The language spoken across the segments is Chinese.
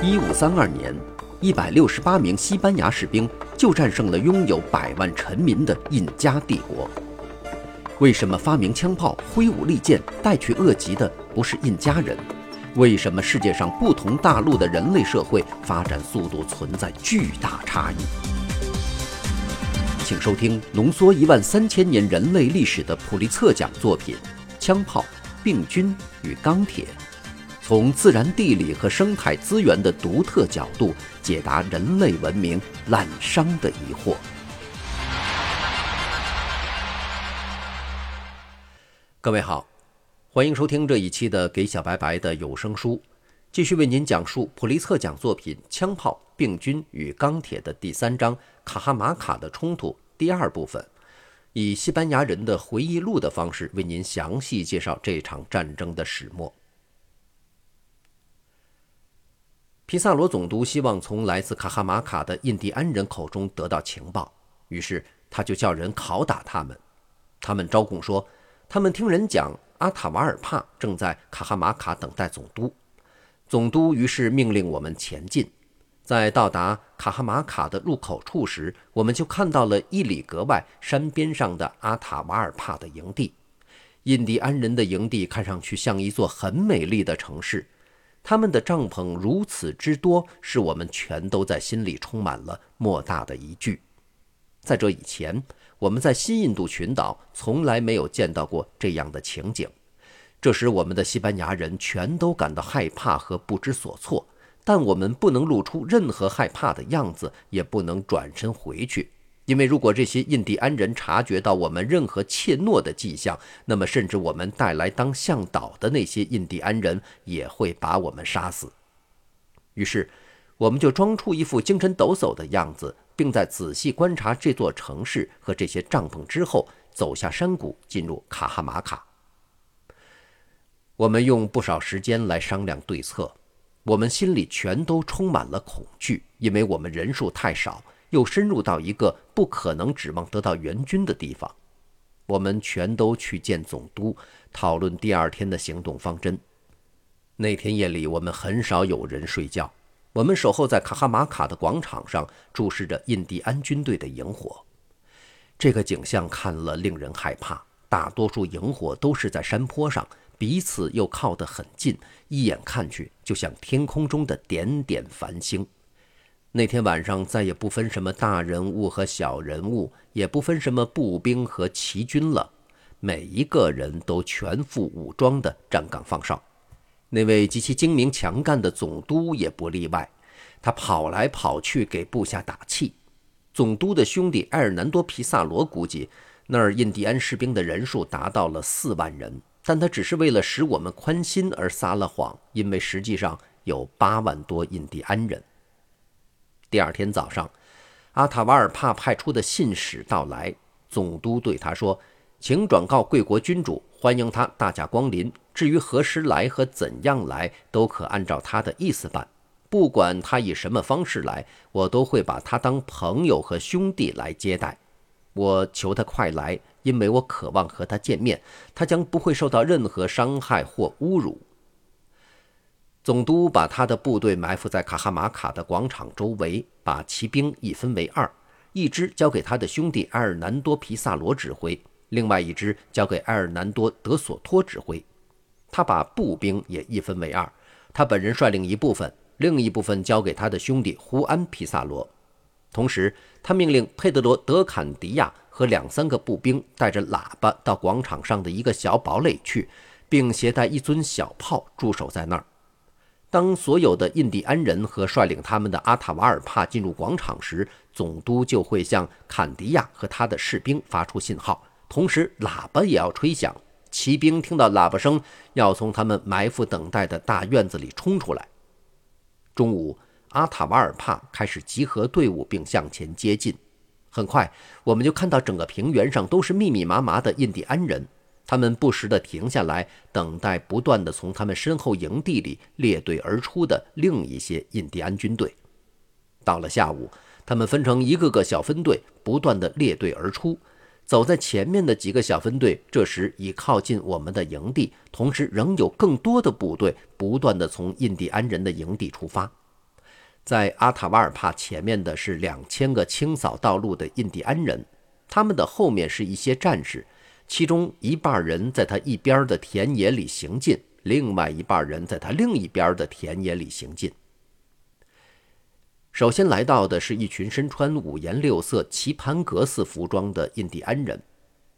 一五三二年，一百六十八名西班牙士兵就战胜了拥有百万臣民的印加帝国。为什么发明枪炮、挥舞利剑、带去恶疾的不是印加人？为什么世界上不同大陆的人类社会发展速度存在巨大差异？请收听浓缩一万三千年人类历史的普利策奖作品《枪炮、病菌与钢铁》。从自然地理和生态资源的独特角度解答人类文明滥觞的疑惑。各位好，欢迎收听这一期的《给小白白的有声书》，继续为您讲述普利策奖作品《枪炮、病菌与钢铁》的第三章“卡哈马卡的冲突”第二部分，以西班牙人的回忆录的方式为您详细介绍这场战争的始末。皮萨罗总督希望从来自卡哈马卡的印第安人口中得到情报，于是他就叫人拷打他们。他们招供说，他们听人讲阿塔瓦尔帕正在卡哈马卡等待总督。总督于是命令我们前进。在到达卡哈马卡的入口处时，我们就看到了一里格外山边上的阿塔瓦尔帕的营地。印第安人的营地看上去像一座很美丽的城市。他们的帐篷如此之多，使我们全都在心里充满了莫大的疑惧。在这以前，我们在新印度群岛从来没有见到过这样的情景，这使我们的西班牙人全都感到害怕和不知所措。但我们不能露出任何害怕的样子，也不能转身回去。因为如果这些印第安人察觉到我们任何怯懦的迹象，那么甚至我们带来当向导的那些印第安人也会把我们杀死。于是，我们就装出一副精神抖擞的样子，并在仔细观察这座城市和这些帐篷之后，走下山谷，进入卡哈马卡。我们用不少时间来商量对策，我们心里全都充满了恐惧，因为我们人数太少。又深入到一个不可能指望得到援军的地方，我们全都去见总督，讨论第二天的行动方针。那天夜里，我们很少有人睡觉，我们守候在卡哈马卡的广场上，注视着印第安军队的营火。这个景象看了令人害怕。大多数营火都是在山坡上，彼此又靠得很近，一眼看去就像天空中的点点繁星。那天晚上再也不分什么大人物和小人物，也不分什么步兵和骑军了，每一个人都全副武装地站岗放哨。那位极其精明强干的总督也不例外，他跑来跑去给部下打气。总督的兄弟埃尔南多·皮萨罗估计，那儿印第安士兵的人数达到了四万人，但他只是为了使我们宽心而撒了谎，因为实际上有八万多印第安人。第二天早上，阿塔瓦尔帕派出的信使到来。总督对他说：“请转告贵国君主，欢迎他大驾光临。至于何时来和怎样来，都可按照他的意思办。不管他以什么方式来，我都会把他当朋友和兄弟来接待。我求他快来，因为我渴望和他见面。他将不会受到任何伤害或侮辱。”总督把他的部队埋伏在卡哈马卡的广场周围，把骑兵一分为二，一支交给他的兄弟埃尔南多·皮萨罗指挥，另外一支交给埃尔南多·德索托指挥。他把步兵也一分为二，他本人率领一部分，另一部分交给他的兄弟胡安·皮萨罗。同时，他命令佩德罗·德坎迪亚和两三个步兵带着喇叭到广场上的一个小堡垒去，并携带一尊小炮驻守在那儿。当所有的印第安人和率领他们的阿塔瓦尔帕进入广场时，总督就会向坎迪亚和他的士兵发出信号，同时喇叭也要吹响。骑兵听到喇叭声，要从他们埋伏等待的大院子里冲出来。中午，阿塔瓦尔帕开始集合队伍并向前接近。很快，我们就看到整个平原上都是密密麻麻的印第安人。他们不时地停下来，等待不断地从他们身后营地里列队而出的另一些印第安军队。到了下午，他们分成一个个小分队，不断地列队而出。走在前面的几个小分队，这时已靠近我们的营地，同时仍有更多的部队不断地从印第安人的营地出发。在阿塔瓦尔帕前面的是两千个清扫道路的印第安人，他们的后面是一些战士，其中一半人在他一边的田野里行进，另外一半人在他另一边的田野里行进。首先来到的是一群身穿五颜六色棋盘格式服装的印第安人，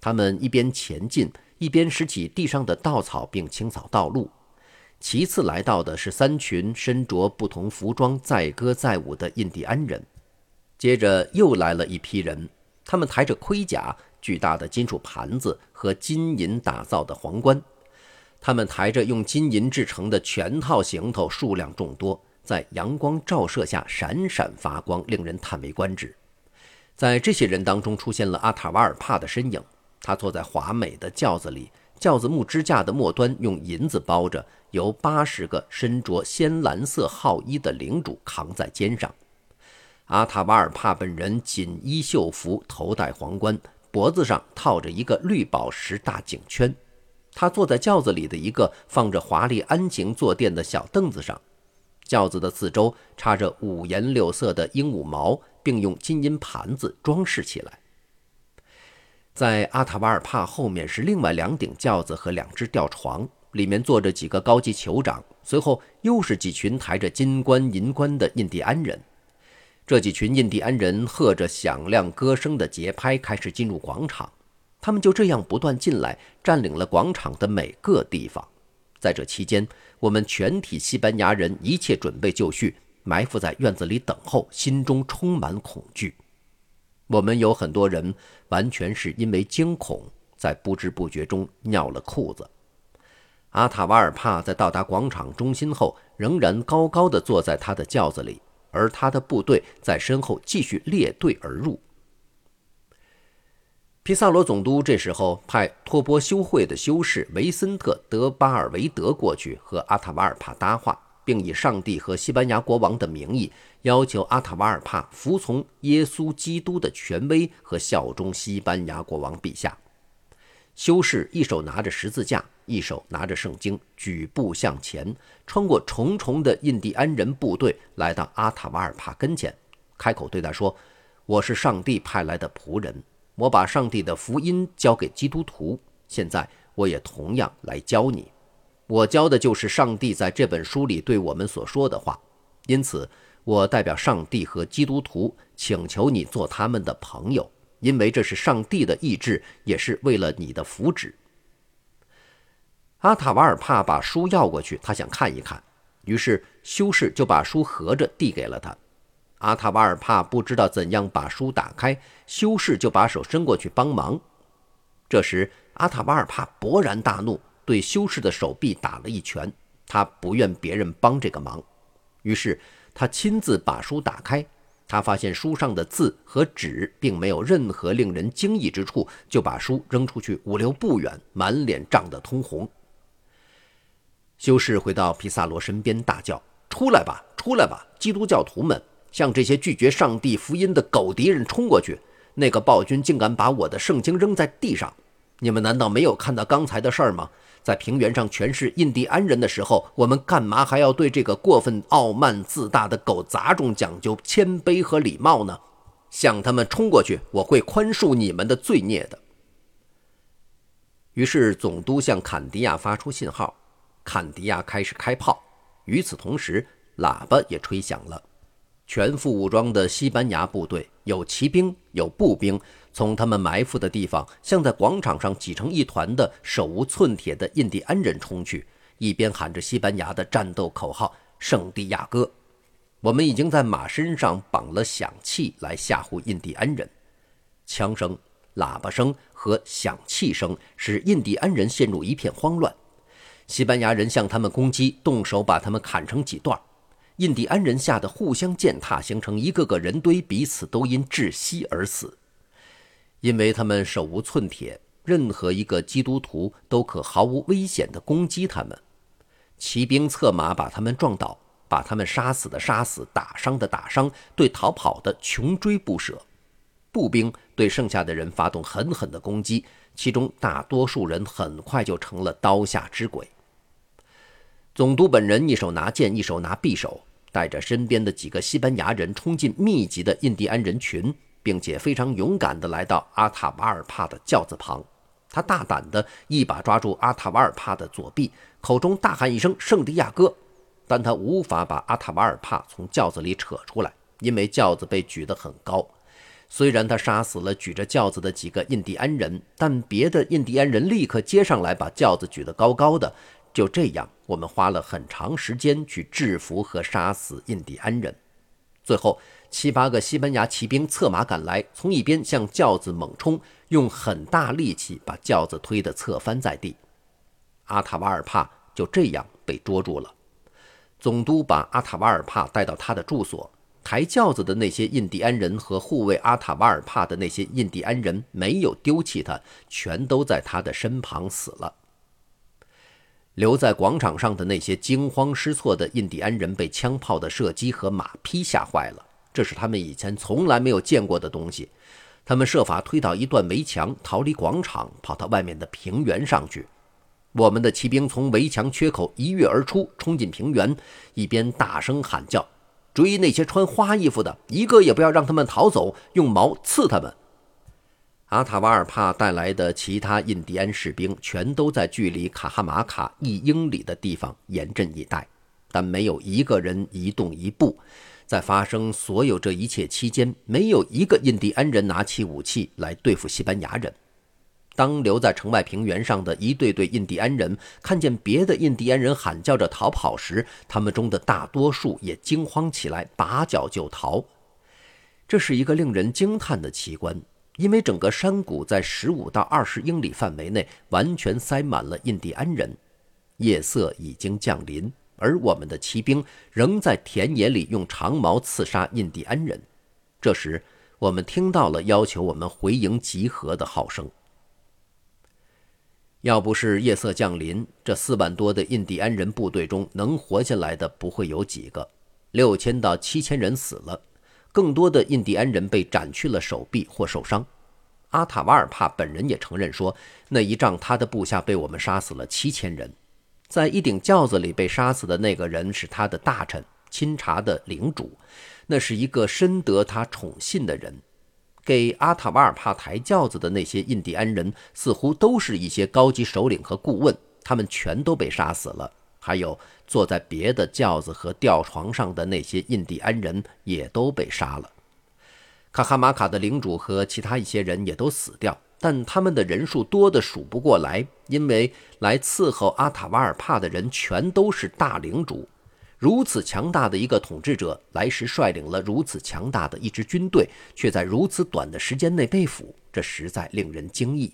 他们一边前进，一边拾起地上的稻草并清扫道路。其次来到的是三群身着不同服装、载歌载舞的印第安人，接着又来了一批人，他们抬着盔甲、巨大的金属盘子和金银打造的皇冠，他们抬着用金银制成的全套行头，数量众多，在阳光照射下闪闪发光，令人叹为观止。在这些人当中，出现了阿塔瓦尔帕的身影，他坐在华美的轿子里。轿子木支架的末端用银子包着，由八十个身着鲜蓝色号衣的领主扛在肩上。阿塔瓦尔帕本人锦衣绣服，头戴皇冠，脖子上套着一个绿宝石大颈圈。他坐在轿子里的一个放着华丽鞍形坐垫的小凳子上，轿子的四周插着五颜六色的鹦鹉毛，并用金银盘子装饰起来。在阿塔瓦尔帕后面是另外两顶轿子和两只吊床，里面坐着几个高级酋长。随后又是几群抬着金冠银冠的印第安人。这几群印第安人和着响亮歌声的节拍开始进入广场。他们就这样不断进来，占领了广场的每个地方。在这期间，我们全体西班牙人一切准备就绪，埋伏在院子里等候，心中充满恐惧。我们有很多人完全是因为惊恐，在不知不觉中尿了裤子。阿塔瓦尔帕在到达广场中心后，仍然高高的坐在他的轿子里，而他的部队在身后继续列队而入。皮萨罗总督这时候派托波修会的修士维森特·德巴尔维德过去和阿塔瓦尔帕搭话。并以上帝和西班牙国王的名义，要求阿塔瓦尔帕服从耶稣基督的权威和效忠西班牙国王陛下。修士一手拿着十字架，一手拿着圣经，举步向前，穿过重重的印第安人部队，来到阿塔瓦尔帕跟前，开口对他说：“我是上帝派来的仆人，我把上帝的福音交给基督徒，现在我也同样来教你。”我教的就是上帝在这本书里对我们所说的话，因此我代表上帝和基督徒请求你做他们的朋友，因为这是上帝的意志，也是为了你的福祉。阿塔瓦尔帕把书要过去，他想看一看，于是修士就把书合着递给了他。阿塔瓦尔帕不知道怎样把书打开，修士就把手伸过去帮忙。这时阿塔瓦尔帕勃然大怒。对修士的手臂打了一拳，他不愿别人帮这个忙，于是他亲自把书打开。他发现书上的字和纸并没有任何令人惊异之处，就把书扔出去五六步远，满脸涨得通红。修士回到皮萨罗身边，大叫：“出来吧，出来吧！基督教徒们，向这些拒绝上帝福音的狗敌人冲过去！那个暴君竟敢把我的圣经扔在地上！你们难道没有看到刚才的事儿吗？”在平原上全是印第安人的时候，我们干嘛还要对这个过分傲慢自大的狗杂种讲究谦卑和礼貌呢？向他们冲过去，我会宽恕你们的罪孽的。于是总督向坎迪亚发出信号，坎迪亚开始开炮。与此同时，喇叭也吹响了。全副武装的西班牙部队，有骑兵，有步兵，从他们埋伏的地方向在广场上挤成一团的手无寸铁的印第安人冲去，一边喊着西班牙的战斗口号“圣地亚哥”。我们已经在马身上绑了响器来吓唬印第安人。枪声、喇叭声和响器声使印第安人陷入一片慌乱。西班牙人向他们攻击，动手把他们砍成几段。印第安人吓得互相践踏，形成一个个人堆，彼此都因窒息而死。因为他们手无寸铁，任何一个基督徒都可毫无危险地攻击他们。骑兵策马把他们撞倒，把他们杀死的杀死，打伤的打伤，对逃跑的穷追不舍。步兵对剩下的人发动狠狠的攻击，其中大多数人很快就成了刀下之鬼。总督本人一手拿剑，一手拿匕首。带着身边的几个西班牙人冲进密集的印第安人群，并且非常勇敢地来到阿塔瓦尔帕的轿子旁。他大胆地一把抓住阿塔瓦尔帕的左臂，口中大喊一声“圣地亚哥”，但他无法把阿塔瓦尔帕从轿子里扯出来，因为轿子被举得很高。虽然他杀死了举着轿子的几个印第安人，但别的印第安人立刻接上来，把轿子举得高高的。就这样，我们花了很长时间去制服和杀死印第安人。最后，七八个西班牙骑兵策马赶来，从一边向轿子猛冲，用很大力气把轿子推得侧翻在地。阿塔瓦尔帕就这样被捉住了。总督把阿塔瓦尔帕带到他的住所。抬轿子的那些印第安人和护卫阿塔瓦尔帕的那些印第安人没有丢弃他，全都在他的身旁死了。留在广场上的那些惊慌失措的印第安人被枪炮的射击和马匹吓坏了，这是他们以前从来没有见过的东西。他们设法推倒一段围墙，逃离广场，跑到外面的平原上去。我们的骑兵从围墙缺口一跃而出，冲进平原，一边大声喊叫。追那些穿花衣服的，一个也不要让他们逃走，用矛刺他们。阿塔瓦尔帕带来的其他印第安士兵全都在距离卡哈马卡一英里的地方严阵以待，但没有一个人移动一步。在发生所有这一切期间，没有一个印第安人拿起武器来对付西班牙人。当留在城外平原上的一对对印第安人看见别的印第安人喊叫着逃跑时，他们中的大多数也惊慌起来，拔脚就逃。这是一个令人惊叹的奇观，因为整个山谷在十五到二十英里范围内完全塞满了印第安人。夜色已经降临，而我们的骑兵仍在田野里用长矛刺杀印第安人。这时，我们听到了要求我们回营集合的号声。要不是夜色降临，这四万多的印第安人部队中能活下来的不会有几个。六千到七千人死了，更多的印第安人被斩去了手臂或受伤。阿塔瓦尔帕本人也承认说，那一仗他的部下被我们杀死了七千人。在一顶轿子里被杀死的那个人是他的大臣钦察的领主，那是一个深得他宠信的人。给阿塔瓦尔帕抬轿子的那些印第安人，似乎都是一些高级首领和顾问，他们全都被杀死了。还有坐在别的轿子和吊床上的那些印第安人，也都被杀了。卡哈马卡的领主和其他一些人也都死掉，但他们的人数多得数不过来，因为来伺候阿塔瓦尔帕的人全都是大领主。如此强大的一个统治者，来时率领了如此强大的一支军队，却在如此短的时间内被俘，这实在令人惊异。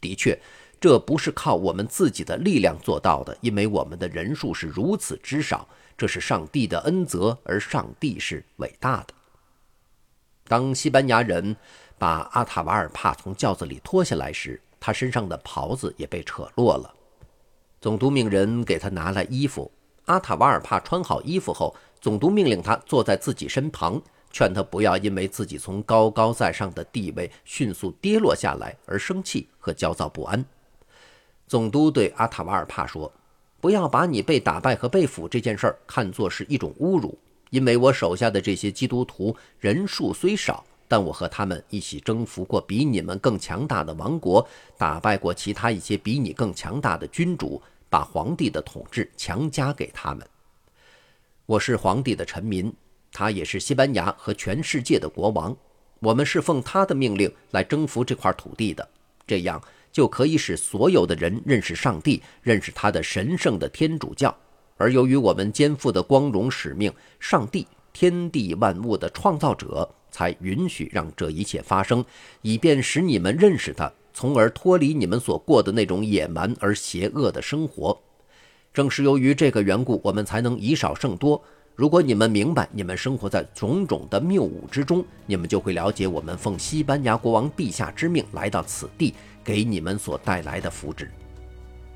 的确，这不是靠我们自己的力量做到的，因为我们的人数是如此之少，这是上帝的恩泽，而上帝是伟大的。当西班牙人把阿塔瓦尔帕从轿子里拖下来时，他身上的袍子也被扯落了。总督命人给他拿来衣服。阿塔瓦尔帕穿好衣服后，总督命令他坐在自己身旁，劝他不要因为自己从高高在上的地位迅速跌落下来而生气和焦躁不安。总督对阿塔瓦尔帕说：“不要把你被打败和被俘这件事儿看作是一种侮辱，因为我手下的这些基督徒人数虽少，但我和他们一起征服过比你们更强大的王国，打败过其他一些比你更强大的君主。”把皇帝的统治强加给他们。我是皇帝的臣民，他也是西班牙和全世界的国王。我们是奉他的命令来征服这块土地的，这样就可以使所有的人认识上帝，认识他的神圣的天主教。而由于我们肩负的光荣使命，上帝天地万物的创造者才允许让这一切发生，以便使你们认识他。从而脱离你们所过的那种野蛮而邪恶的生活。正是由于这个缘故，我们才能以少胜多。如果你们明白你们生活在种种的谬误之中，你们就会了解我们奉西班牙国王陛下之命来到此地给你们所带来的福祉。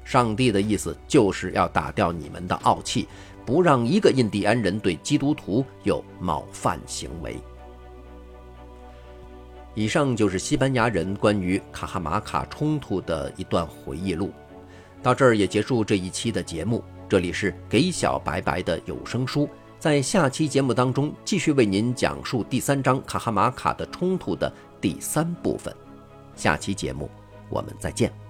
上帝的意思就是要打掉你们的傲气，不让一个印第安人对基督徒有冒犯行为。以上就是西班牙人关于卡哈马卡冲突的一段回忆录，到这儿也结束这一期的节目。这里是给小白白的有声书，在下期节目当中继续为您讲述第三章卡哈马卡的冲突的第三部分。下期节目我们再见。